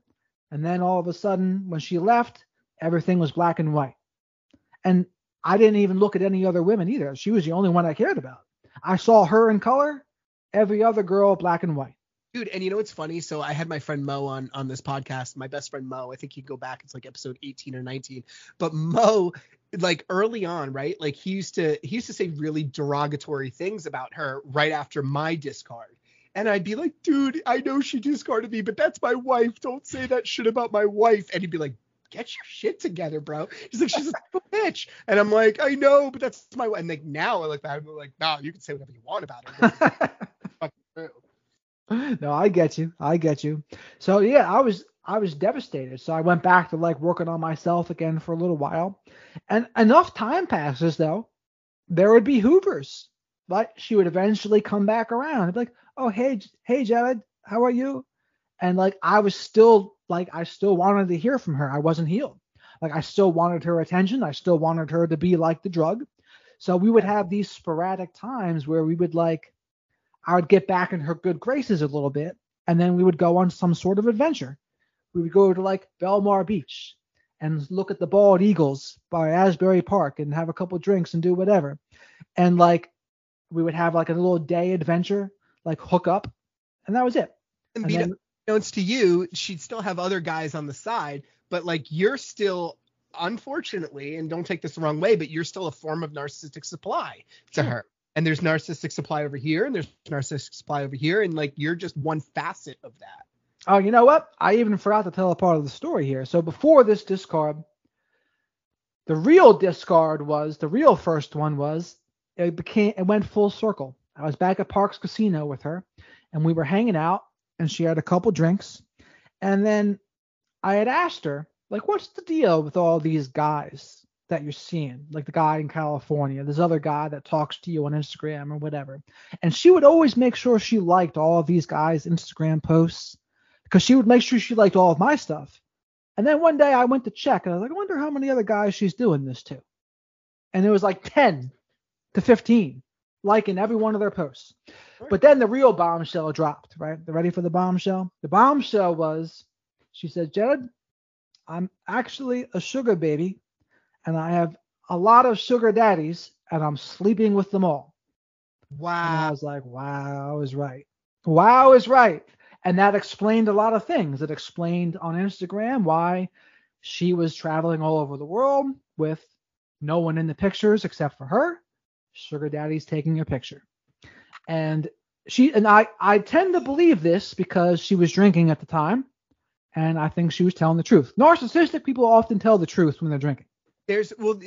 and then all of a sudden, when she left, everything was black and white. And I didn't even look at any other women either. She was the only one I cared about. I saw her in color, every other girl black and white. Dude and you know what's funny so i had my friend mo on on this podcast my best friend mo i think you go back it's like episode 18 or 19 but mo like early on right like he used to he used to say really derogatory things about her right after my discard and I'd be like, dude, I know she discarded me, but that's my wife. Don't say that shit about my wife. And he'd be like, get your shit together, bro. He's like, she's a bitch. And I'm like, I know, but that's my wife. And like now I look back, I'm like, nah, you can say whatever you want about her. but it's fucking true. no, I get you. I get you. So yeah, I was I was devastated. So I went back to like working on myself again for a little while. And enough time passes though, there would be Hoovers. But she would eventually come back around and be like, "Oh, hey, hey, Jared, how are you?" And like I was still like I still wanted to hear from her. I wasn't healed. Like I still wanted her attention. I still wanted her to be like the drug. So we would have these sporadic times where we would like I would get back in her good graces a little bit, and then we would go on some sort of adventure. We would go to like Belmar Beach and look at the bald eagles by Asbury Park and have a couple drinks and do whatever. And like we would have like a little day adventure, like hook up, and that was it. And And be then, unbeknownst to you, she'd still have other guys on the side, but like you're still unfortunately, and don't take this the wrong way, but you're still a form of narcissistic supply to Sure. her. And there's narcissistic supply over here, and there's narcissistic supply over here, and like you're just one facet of that. Oh, you know what? I even forgot to tell a part of the story here. So before this discard, the real discard was the real first one was it became it went full circle. I was back at Parx Casino with her, and we were hanging out, and she had a couple drinks, and then I had asked her like, "What's the deal with all these guys that you're seeing? Like the guy in California, this other guy that talks to you on Instagram or whatever." And she would always make sure she liked all of these guys' Instagram posts because she would make sure she liked all of my stuff. And then one day I went to check and I was like, I wonder how many other guys she's doing this to. And it was like 10 to 15 liking every one of their posts. But then the real bombshell dropped, right? You ready for the bombshell? The bombshell was she said, Jared, I'm actually a sugar baby and I have a lot of sugar daddies and I'm sleeping with them all. And I was like, wow, I was right. Wow is right. And that explained a lot of things. It explained on Instagram why she was traveling all over the world with no one in the pictures except for her. Sugar daddy's taking a picture. And she and I I tend to believe this because she was drinking at the time. And I think she was telling the truth. Narcissistic people often tell the truth when they're drinking. There's well,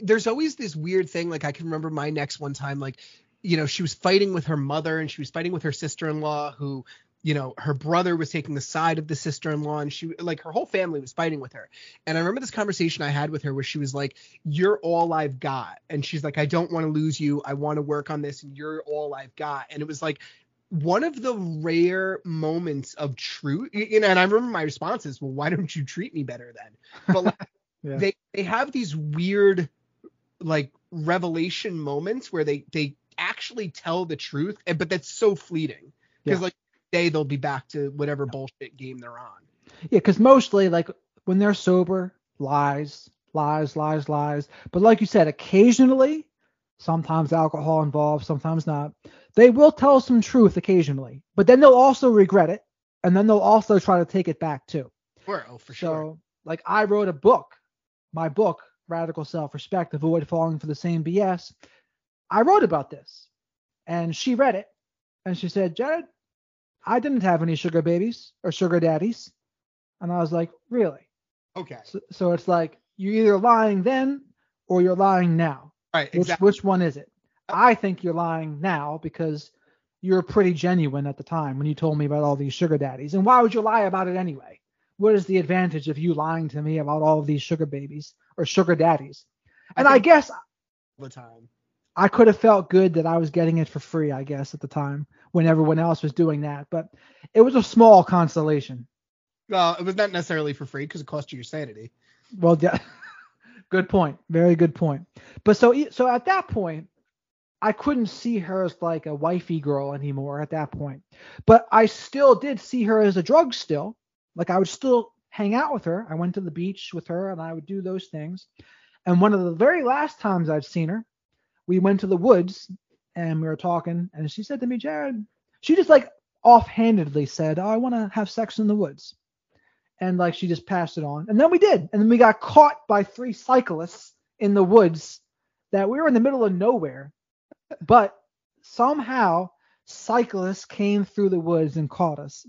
there's always this weird thing. Like I can remember my next one time, like you know, she was fighting with her mother and she was fighting with her sister-in-law, who you know, her brother was taking the side of the sister-in-law, and she like her whole family was fighting with her. And I remember this conversation I had with her where she was like, "You're all I've got," and she's like, "I don't want to lose you. I want to work on this, and you're all I've got." And it was like one of the rare moments of truth. You know, and I remember my response is, "Well, why don't you treat me better then?" But like, Yeah. they they have these weird like revelation moments where they they actually tell the truth, but that's so fleeting because Yeah. like day they'll be back to whatever bullshit game they're on. Yeah, because mostly like when they're sober, lies, lies, lies, lies. But like you said, occasionally, sometimes alcohol involved, sometimes not. They will tell some truth occasionally, but then they'll also regret it, and then they'll also try to take it back too. Sure, oh for so, sure. like I wrote a book, my book, Radical Self-Respect: Avoid Falling for the Same BS. I wrote about this, and she read it, and she said, Jared, I didn't have any sugar babies or sugar daddies. And I was like, really? Okay, So, so it's like you're either lying then or you're lying now. right, Which exactly. which one is it? I think you're lying now because you're pretty genuine at the time when you told me about all these sugar daddies. And why would you lie about it anyway? What is the advantage of you lying to me about all of these sugar babies or sugar daddies? And I think guess all the time. I could have felt good that I was getting it for free, I guess, at the time when everyone else was doing that. But it was a small consolation. Well, it was not necessarily for free because it cost you your sanity. Well, yeah, good point. Very good point. But so so at that point, I couldn't see her as like a wifey girl anymore at that point. But I still did see her as a drug still. Like I would still hang out with her. I went to the beach with her and I would do those things. And one of the very last times I'd seen her, we went to the woods and we were talking and she said to me, Jared, she just like offhandedly said, Oh, I want to have sex in the woods and like she just passed it on. And then we did. And then we got caught by three cyclists in the woods that we were in the middle of nowhere. But somehow cyclists came through the woods and caught us.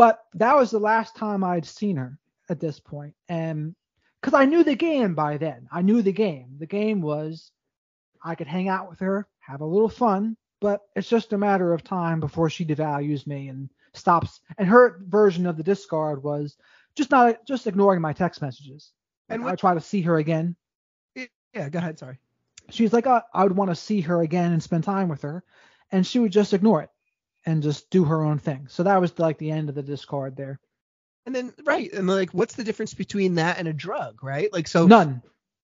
But that was the last time I'd seen her at this point. And because I knew the game by then, I knew the game. The game was I could hang out with her, have a little fun, but it's just a matter of time before she devalues me and stops. And her version of the discard was just not just ignoring my text messages. And what- I try to see her again. Yeah, go ahead. Sorry. She's like, uh, I would want to see her again and spend time with her, and she would just ignore it and just do her own thing. So that was like the end of the discard there. And then right, and like, what's the difference between that and a drug, right? Like, so None.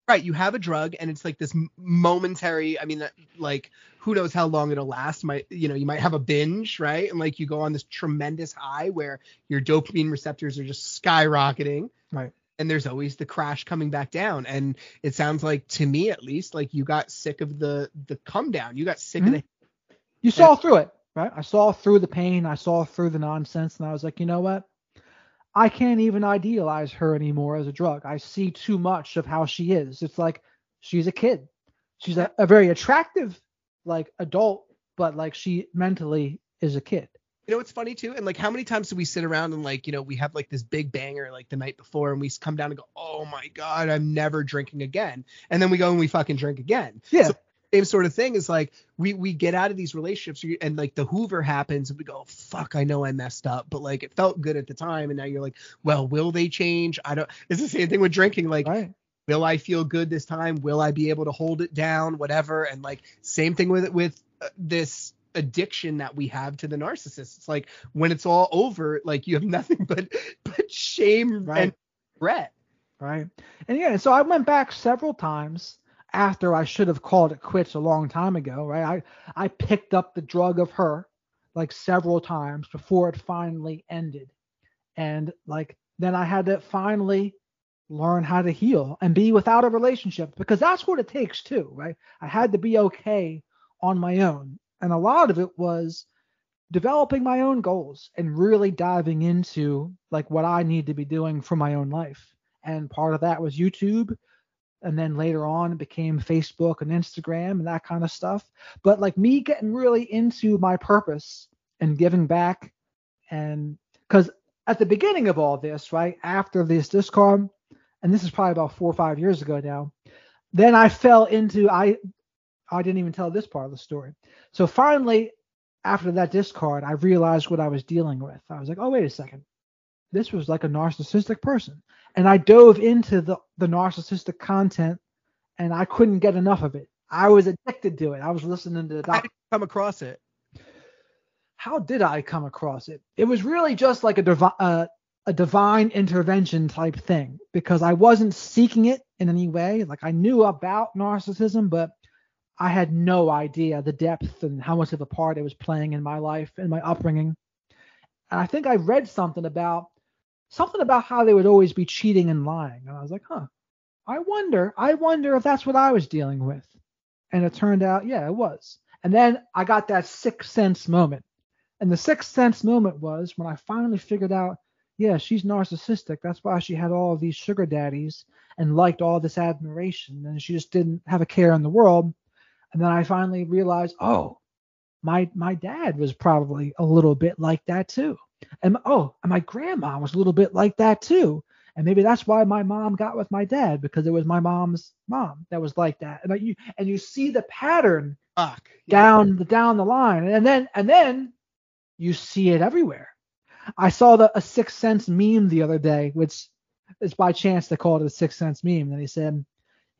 right, you have a drug, and it's like this momentary. I mean, like, who knows how long it'll last? Might you know, you might have a binge, right? And like, you go on this tremendous high where your dopamine receptors are just skyrocketing, Right. and there's always the crash coming back down. And it sounds like, to me at least, like you got sick of the the come down. You got sick Mhm. of the You saw through it, right? I saw through the pain. I saw through the nonsense, and I was like, you know what? I can't even idealize her anymore as a drug. I see too much of how she is. It's like she's a kid. She's a, a very attractive like adult, but like she mentally is a kid. You know what's funny too? And like how many times do we sit around and like, you know, we have like this big banger like the night before and we come down and go, Oh my God, I'm never drinking again. And then we go and we fucking drink again. Yeah. So same sort of thing is like we we get out of these relationships and like the Hoover happens and we go, fuck, I know I messed up, but like it felt good at the time. And now you're like, well, will they change? I don't it's the same thing with drinking. Like Right. will I feel good this time? Will I be able to hold it down? Whatever. And like same thing with with uh, this addiction that we have to the narcissist. It's like when it's all over, like you have nothing but but shame Right. and regret. Right. And yeah, so I went back several times after I should have called it quits a long time ago, right? I I picked up the drug of her like several times before it finally ended. And like then I had to finally learn how to heal and be without a relationship because that's what it takes too, right? I had to be okay on my own. And a lot of it was developing my own goals and really diving into like what I need to be doing for my own life. And part of that was YouTube. And then later on, it became Facebook and Instagram and that kind of stuff. But like me getting really into my purpose and giving back. And because at the beginning of all this, right after this discard, and this is probably about four or five years ago now, then I fell into I I didn't even tell this part of the story. So finally, after that discard, I realized what I was dealing with. I was like, oh wait a second, this was like a narcissistic person, and I dove into the the narcissistic content, and I couldn't get enough of it. I was addicted to it. I was listening to the How doc- did you come across it? how did I come across it? It was really just like a divi- uh, a divine intervention type thing because I wasn't seeking it in any way. Like I knew about narcissism, but I had no idea the depth and how much of a part it was playing in my life and my upbringing. And I think I read something about something about how they would always be cheating and lying, and I was like, huh. I wonder. I wonder if that's what I was dealing with. And it turned out, yeah, it was. And then I got that sixth sense moment. And the sixth sense moment was when I finally figured out, yeah, she's narcissistic. That's why she had all these sugar daddies and liked all this admiration. And she just didn't have a care in the world. And then I finally realized, oh, my my dad was probably a little bit like that too. And oh, and my grandma was a little bit like that too. And maybe that's why my mom got with my dad because it was my mom's mom that was like that. And you and you see the pattern Fuck. down the down the line and then and then you see it everywhere i saw the a sixth sense meme the other day which is by chance they called it a sixth sense meme and he said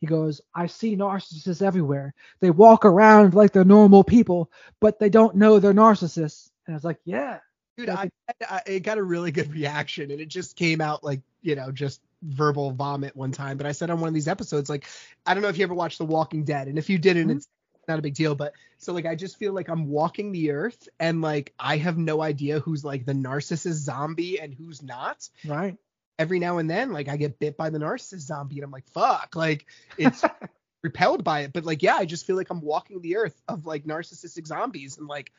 he goes i see narcissists everywhere they walk around like they're normal people but they don't know they're narcissists and i was like yeah Dude, I, I it got a really good reaction and it just came out like, you know, just verbal vomit one time. But I said on one of these episodes, like, I don't know if you ever watched The Walking Dead. And if you didn't, Mhm. it's not a big deal. But so like I just feel like I'm walking the earth and like I have no idea who's like the narcissist zombie and who's not. right Every now and then, like I get bit by the narcissist zombie and I'm like, fuck. Like it's repelled by it. But like, yeah, I just feel like I'm walking the earth of like narcissistic zombies and like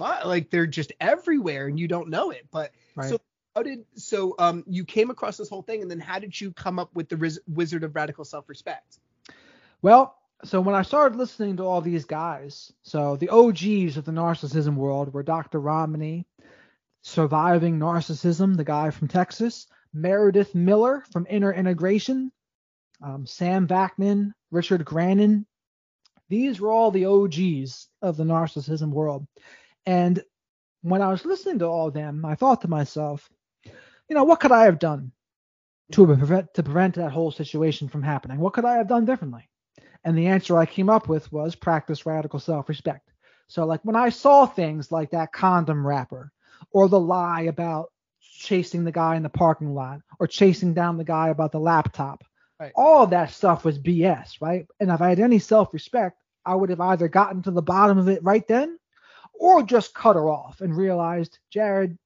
like they're just everywhere and you don't know it. But right so how did so um you came across this whole thing and then how did you come up with the Riz- Wizard of Radical Self-Respect? Well, so when I started listening to all these guys, so the OGs of the narcissism world were Dr. Ramani, Surviving Narcissism, the guy from Texas, Meredith Miller from Inner Integration, um, Sam Vaknin, Richard Grannon. These were all the OGs of the narcissism world. And when I was listening to all of them, I thought to myself, you know, what could I have done to prevent to prevent that whole situation from happening? What could I have done differently? And the answer I came up with was practice radical self respect. So, like when I saw things like that condom wrapper or the lie about chasing the guy in the parking lot or chasing down the guy about the laptop, Right. all that stuff was BS, right? And if I had any self respect, I would have either gotten to the bottom of it right then or just cut her off and realized, Jared,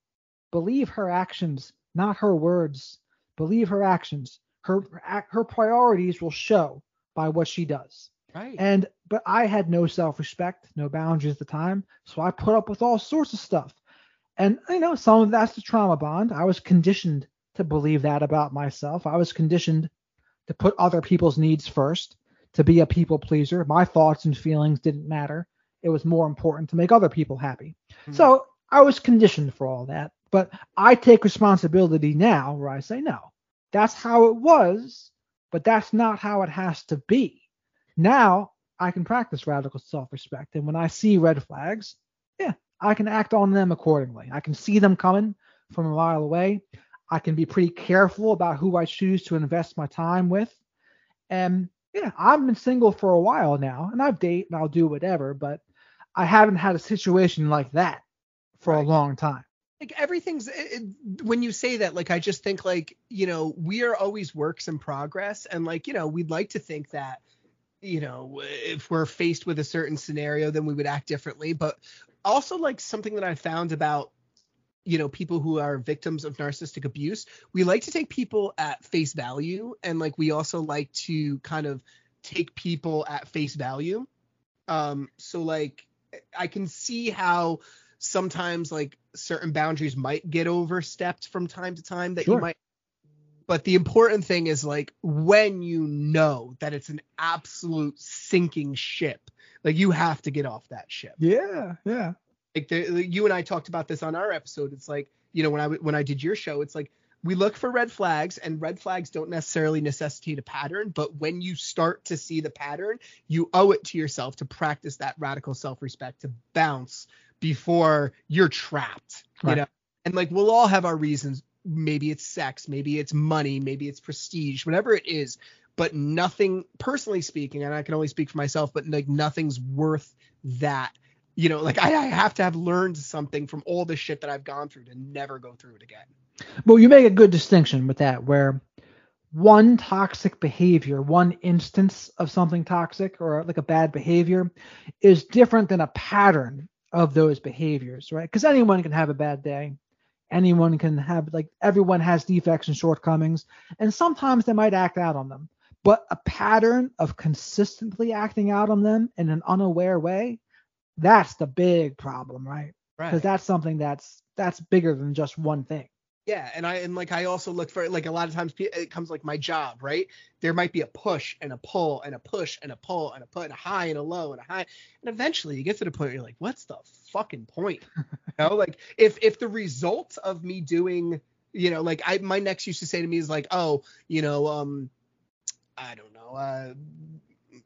believe her actions, not her words. Believe her actions. Her her priorities will show by what she does. Right. And but I had no self-respect, no boundaries at the time, so I put up with all sorts of stuff. And you know, some of that's the trauma bond. I was conditioned to believe that about myself. I was conditioned to put other people's needs first, to be a people pleaser. My thoughts and feelings didn't matter. It was more important to make other people happy. Mm-hmm. So I was conditioned for all that. But I take responsibility now where I say, no, that's how it was, but that's not how it has to be. Now I can practice radical self respect. And when I see red flags, yeah, I can act on them accordingly. I can see them coming from a mile away. I can be pretty careful about who I choose to invest my time with. And yeah, I've been single for a while now, and I've date and I'll do whatever, but I haven't had a situation like that for right. a long time. Like everything's it, when you say that, like I just think like you know we are always works in progress, and like you know we'd like to think that you know if we're faced with a certain scenario then we would act differently, but also like something that I found about you know people who are victims of narcissistic abuse we like to take people at face value and like we also like to kind of take people at face value um so like i can see how sometimes like certain boundaries might get overstepped from time to time that sure. you might but the important thing is like when you know that it's an absolute sinking ship like you have to get off that ship yeah yeah like the, you and I talked about this on our episode. It's like you know when I when I did your show, it's like we look for red flags, and red flags don't necessarily necessitate a pattern. But when you start to see the pattern, you owe it to yourself to practice that radical self-respect to bounce before you're trapped. Right. You know, and like we'll all have our reasons. Maybe it's sex, maybe it's money, maybe it's prestige, whatever it is. But nothing, personally speaking, and I can only speak for myself, but like nothing's worth that you know, like I, I have to have learned something from all the shit that I've gone through to never go through it again. Well, you make a good distinction with that, where one toxic behavior, one instance of something toxic or like a bad behavior is different than a pattern of those behaviors, right? Because anyone can have a bad day. Anyone can have, like, everyone has defects and shortcomings, and sometimes they might act out on them. But a pattern of consistently acting out on them in an unaware way that's the big problem, right? Right. Because that's something that's that's bigger than just one thing. Yeah, and I and like I also look for like a lot of times it comes like my job, right? There might be a push and a pull and a push and a pull and a put and a high and a low and a high, and eventually you get to the point where you're like, what's the fucking point? you know, like if if the result of me doing, you know, like I my next used to say to me is like, oh, you know, um, I don't know, uh,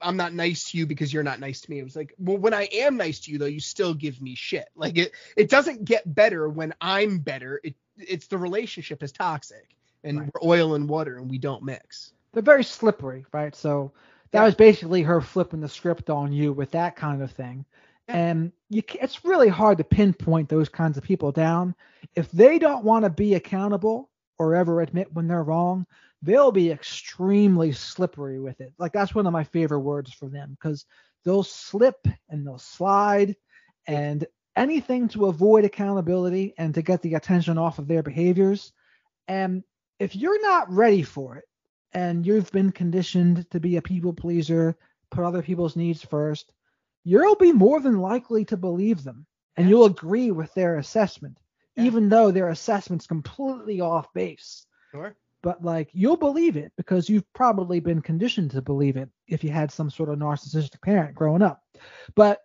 I'm not nice to you because you're not nice to me. It was like, well, when I am nice to you though, you still give me shit. Like it it doesn't get better when I'm better. It it's the relationship is toxic and right. we're oil and water and we don't mix. They're very slippery, right? So that yeah. was basically her flipping the script on you with that kind of thing. Yeah. And you, it's really hard to pinpoint those kinds of people down. If they don't want to be accountable or ever admit when they're wrong, they'll be extremely slippery with it. Like that's one of my favorite words for them because they'll slip and they'll slide and anything to avoid accountability and to get the attention off of their behaviors. And if you're not ready for it and you've been conditioned to be a people pleaser, put other people's needs first, you'll be more than likely to believe them and you'll agree with their assessment, even though their assessment's completely off base. Sure but like you'll believe it because you've probably been conditioned to believe it if you had some sort of narcissistic parent growing up. But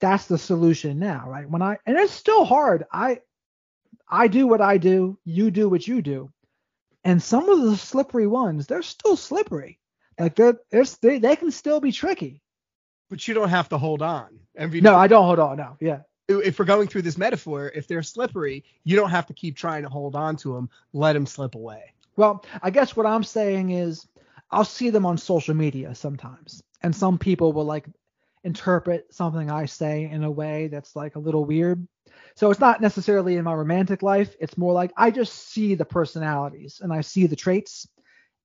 that's the solution now, right? When I and it's still hard. I I do what I do, you do what you do. And some of the slippery ones, they're still slippery. Like they're, they're they, they can still be tricky. But you don't have to hold on. Every no, I don't hold on. No, yeah. If we're going through this metaphor, if they're slippery, you don't have to keep trying to hold on to them. Let them slip away. Well, I guess what I'm saying is I'll see them on social media sometimes, and some people will like interpret something I say in a way that's like a little weird. So it's not necessarily in my romantic life. It's more like I just see the personalities and I see the traits.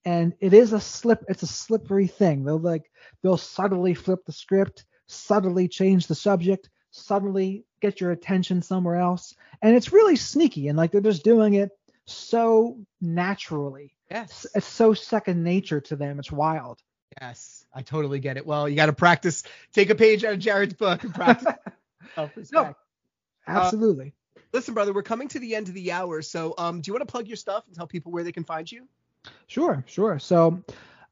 And it is a slip, it's a slippery thing. They'll like they'll subtly flip the script, subtly change the subject, suddenly get your attention somewhere else. And it's really sneaky and like they're just doing it so naturally. Yes. It's so second nature to them. It's wild. Yes, I totally get it. Well, you got to practice. Take a page out of Jared's book and practice. no, absolutely. Listen, brother, we're coming to the end of the hour, so um, do you want to plug your stuff and tell people where they can find you? Sure, sure. So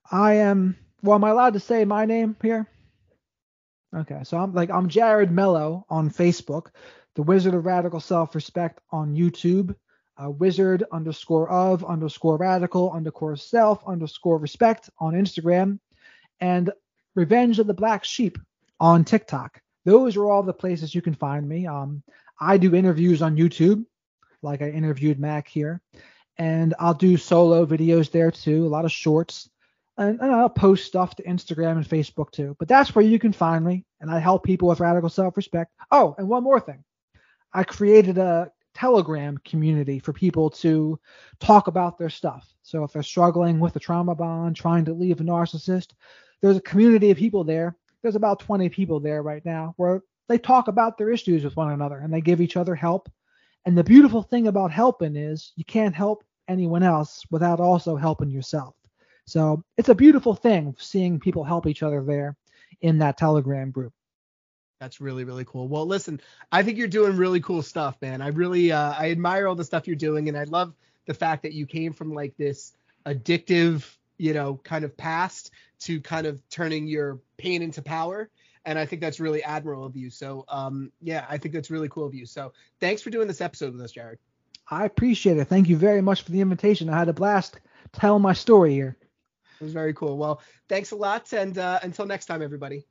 I am. Well, am I allowed to say my name here? Okay, so I'm like I'm Jared Mello on Facebook, the Wizard of Radical Self Respect on YouTube, uh, Wizard underscore of underscore radical underscore self underscore respect on Instagram, and Revenge of the Black Sheep on TikTok. Those are all the places you can find me. Um, I do interviews on YouTube, like I interviewed Mac here, and I'll do solo videos there too, a lot of shorts, and, and, I'll post stuff to Instagram and Facebook too. But that's where you can find me, and I help people with radical self-respect. Oh, and one more thing, I created a Telegram community for people to talk about their stuff. So if they're struggling with a trauma bond, trying to leave a narcissist, there's a community of people there. There's about 20 people there right now where they talk about their issues with one another and they give each other help. And the beautiful thing about helping is you can't help anyone else without also helping yourself. So it's a beautiful thing seeing people help each other there in that Telegram group. That's really really cool. Well, listen, I think you're doing really cool stuff, man. I really uh, I admire all the stuff you're doing, and I love the fact that you came from like this addictive, you know, kind of past to kind of turning your pain into power and I think that's really admirable of you. So, um, yeah, I think that's really cool of you. So, thanks for doing this episode with us, Jared. I appreciate it. Thank you very much for the invitation. I had a blast telling my story here. It was very cool. Well, thanks a lot, and uh, until next time, everybody.